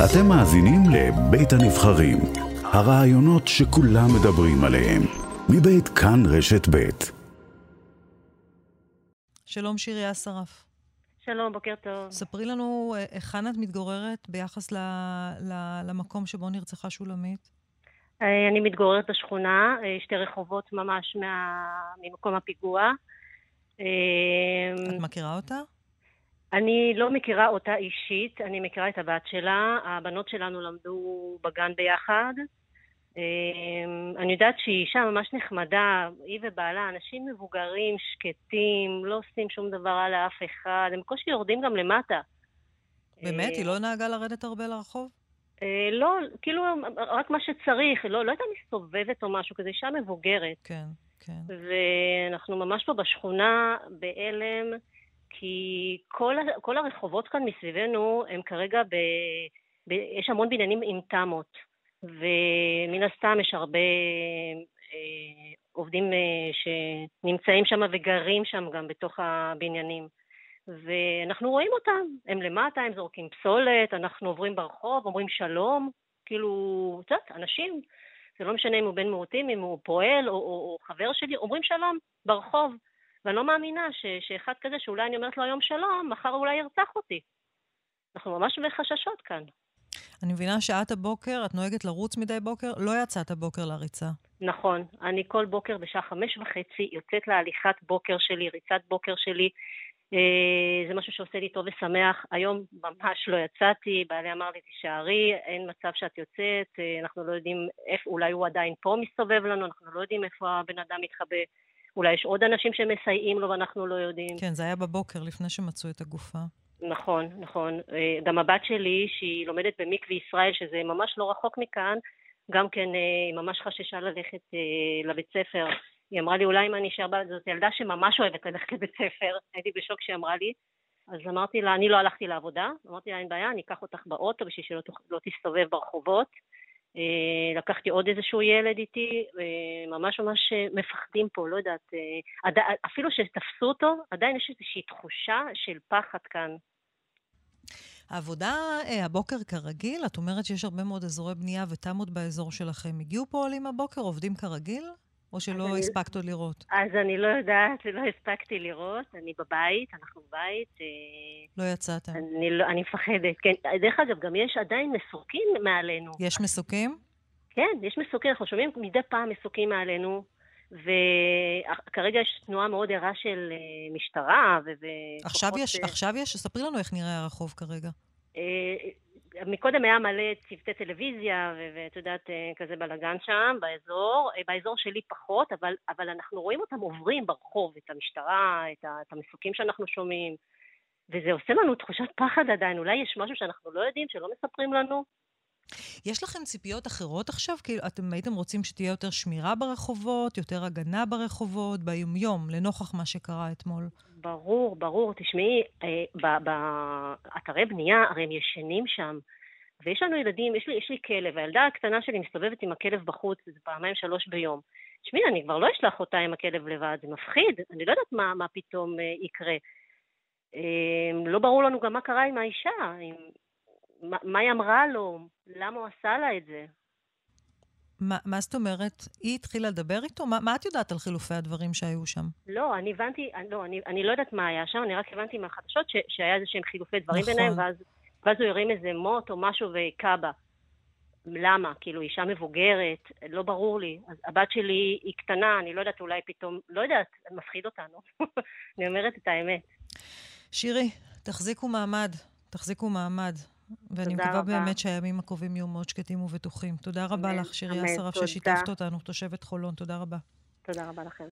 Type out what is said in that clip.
אתם מאזינים לבית הנבחרים, הרעיונות שכולם מדברים עליהם, מבית כאן רשת בית. שלום שירי אסרף. שלום, בוקר טוב. ספרי לנו אה, היכן את מתגוררת ביחס ל, ל, למקום שבו נרצחה שולמית. אה, אני מתגוררת בשכונה, אה, שתי רחובות ממש מה... ממקום הפיגוע. את מכירה אותה? אני לא מכירה אותה אישית, אני מכירה את הבת שלה. הבנות שלנו למדו בגן ביחד. אמ, אני יודעת שהיא אישה ממש נחמדה, היא ובעלה, אנשים מבוגרים, שקטים, לא עושים שום דבר רע לאף אחד, הם בקושי יורדים גם למטה. באמת? היא לא נהגה לרדת הרבה לרחוב? אה, לא, כאילו, רק מה שצריך, לא, לא הייתה מסתובבת או משהו כזה, אישה מבוגרת. כן, כן. ואנחנו ממש פה בשכונה, בהלם. כי כל, כל הרחובות כאן מסביבנו הם כרגע ב... ב יש המון בניינים עם תמות, ומן הסתם יש הרבה אה, עובדים אה, שנמצאים שם וגרים שם גם בתוך הבניינים. ואנחנו רואים אותם, הם למטה, הם זורקים פסולת, אנחנו עוברים ברחוב, אומרים שלום, כאילו, את יודעת, אנשים, זה לא משנה אם הוא בן מיעוטים, אם הוא פועל או, או, או חבר שלי, אומרים שלום ברחוב. ואני לא מאמינה ש, שאחד כזה שאולי אני אומרת לו היום שלום, מחר אולי ירצח אותי. אנחנו ממש בחששות כאן. אני מבינה שאת הבוקר, את נוהגת לרוץ מדי בוקר, לא יצאת הבוקר לריצה. נכון. אני כל בוקר בשעה חמש וחצי יוצאת להליכת בוקר שלי, ריצת בוקר שלי. אה, זה משהו שעושה לי טוב ושמח. היום ממש לא יצאתי, בעלי אמר לי, תישארי, אין מצב שאת יוצאת, אה, אנחנו לא יודעים איפה, אולי הוא עדיין פה מסתובב לנו, אנחנו לא יודעים איפה הבן אדם מתחבא. אולי יש עוד אנשים שמסייעים לו ואנחנו לא יודעים. כן, זה היה בבוקר, לפני שמצאו את הגופה. נכון, נכון. אה, גם הבת שלי, שהיא לומדת במקווה ישראל, שזה ממש לא רחוק מכאן, גם כן אה, היא ממש חששה ללכת אה, לבית ספר. היא אמרה לי, אולי אם אני אשאר בה, זאת ילדה שממש אוהבת ללכת לבית ספר. הייתי בשוק כשהיא אמרה לי. אז אמרתי לה, אני לא הלכתי לעבודה, אמרתי לה, אין בעיה, אני אקח אותך באוטו בשביל שלא לא תסתובב ברחובות. אה, לקחתי עוד איזשהו ילד איתי, אה, ממש ממש אה, מפחדים פה, לא יודעת, אפילו שתפסו אותו, עדיין יש איזושהי תחושה של פחד כאן. העבודה הבוקר כרגיל? את אומרת שיש הרבה מאוד אזורי בנייה ותמות באזור שלכם. הגיעו פה עולים הבוקר, עובדים כרגיל? או שלא הספקת עוד לראות? אז אני לא יודעת, לא הספקתי לראות. אני בבית, אנחנו בבית. לא יצאתם. אני, לא, אני מפחדת, כן. דרך אגב, גם יש עדיין מסוקים מעלינו. יש מסוקים? כן, יש מסוקים. אנחנו שומעים מדי פעם מסוקים מעלינו. וכרגע יש תנועה מאוד ערה של אה, משטרה ו... עכשיו יש, עכשיו יש? ספרי לנו איך נראה הרחוב כרגע. מקודם היה מלא צוותי טלוויזיה, ואת יודעת, אה, כזה בלאגן שם, באזור. אה, באזור שלי פחות, אבל, אבל אנחנו רואים אותם עוברים ברחוב, את המשטרה, את, ה, את המסוקים שאנחנו שומעים, וזה עושה לנו תחושת פחד עדיין. אולי יש משהו שאנחנו לא יודעים, שלא מספרים לנו? יש לכם ציפיות אחרות עכשיו? כאילו, אתם הייתם רוצים שתהיה יותר שמירה ברחובות, יותר הגנה ברחובות, ביומיום, לנוכח מה שקרה אתמול? ברור, ברור. תשמעי, אה, באתרי בנייה, הרי הם ישנים שם. ויש לנו ילדים, יש לי, יש לי כלב, הילדה הקטנה שלי מסתובבת עם הכלב בחוץ, זה פעמיים שלוש ביום. תשמעי, אני כבר לא אשלח אותה עם הכלב לבד, זה מפחיד, אני לא יודעת מה, מה פתאום אה, יקרה. אה, לא ברור לנו גם מה קרה עם האישה, עם, מה, היא אמרה לו, למה הוא עשה לה את זה. מה, מה זאת אומרת? היא התחילה לדבר איתו? מה, מה את יודעת על חילופי הדברים שהיו שם? לא, אני הבנתי, לא, אני, אני לא יודעת מה היה שם, אני רק הבנתי מהחדשות ש, שהיה איזה שהם חילופי דברים נכון. ביניהם, ואז, ואז הוא הרים איזה מוט או משהו והכה בה. למה? כאילו, אישה מבוגרת, לא ברור לי. אז הבת שלי היא קטנה, אני לא יודעת, אולי פתאום, לא יודעת, מפחיד אותנו. אני אומרת את האמת. שירי, תחזיקו מעמד, תחזיקו מעמד. ואני מקווה רבה. באמת שהימים הקרובים יהיו מאוד שקטים ובטוחים. תודה רבה לך, שירי אסרף, ששיתפת אותנו, תושבת חולון. תודה רבה. תודה רבה לכם.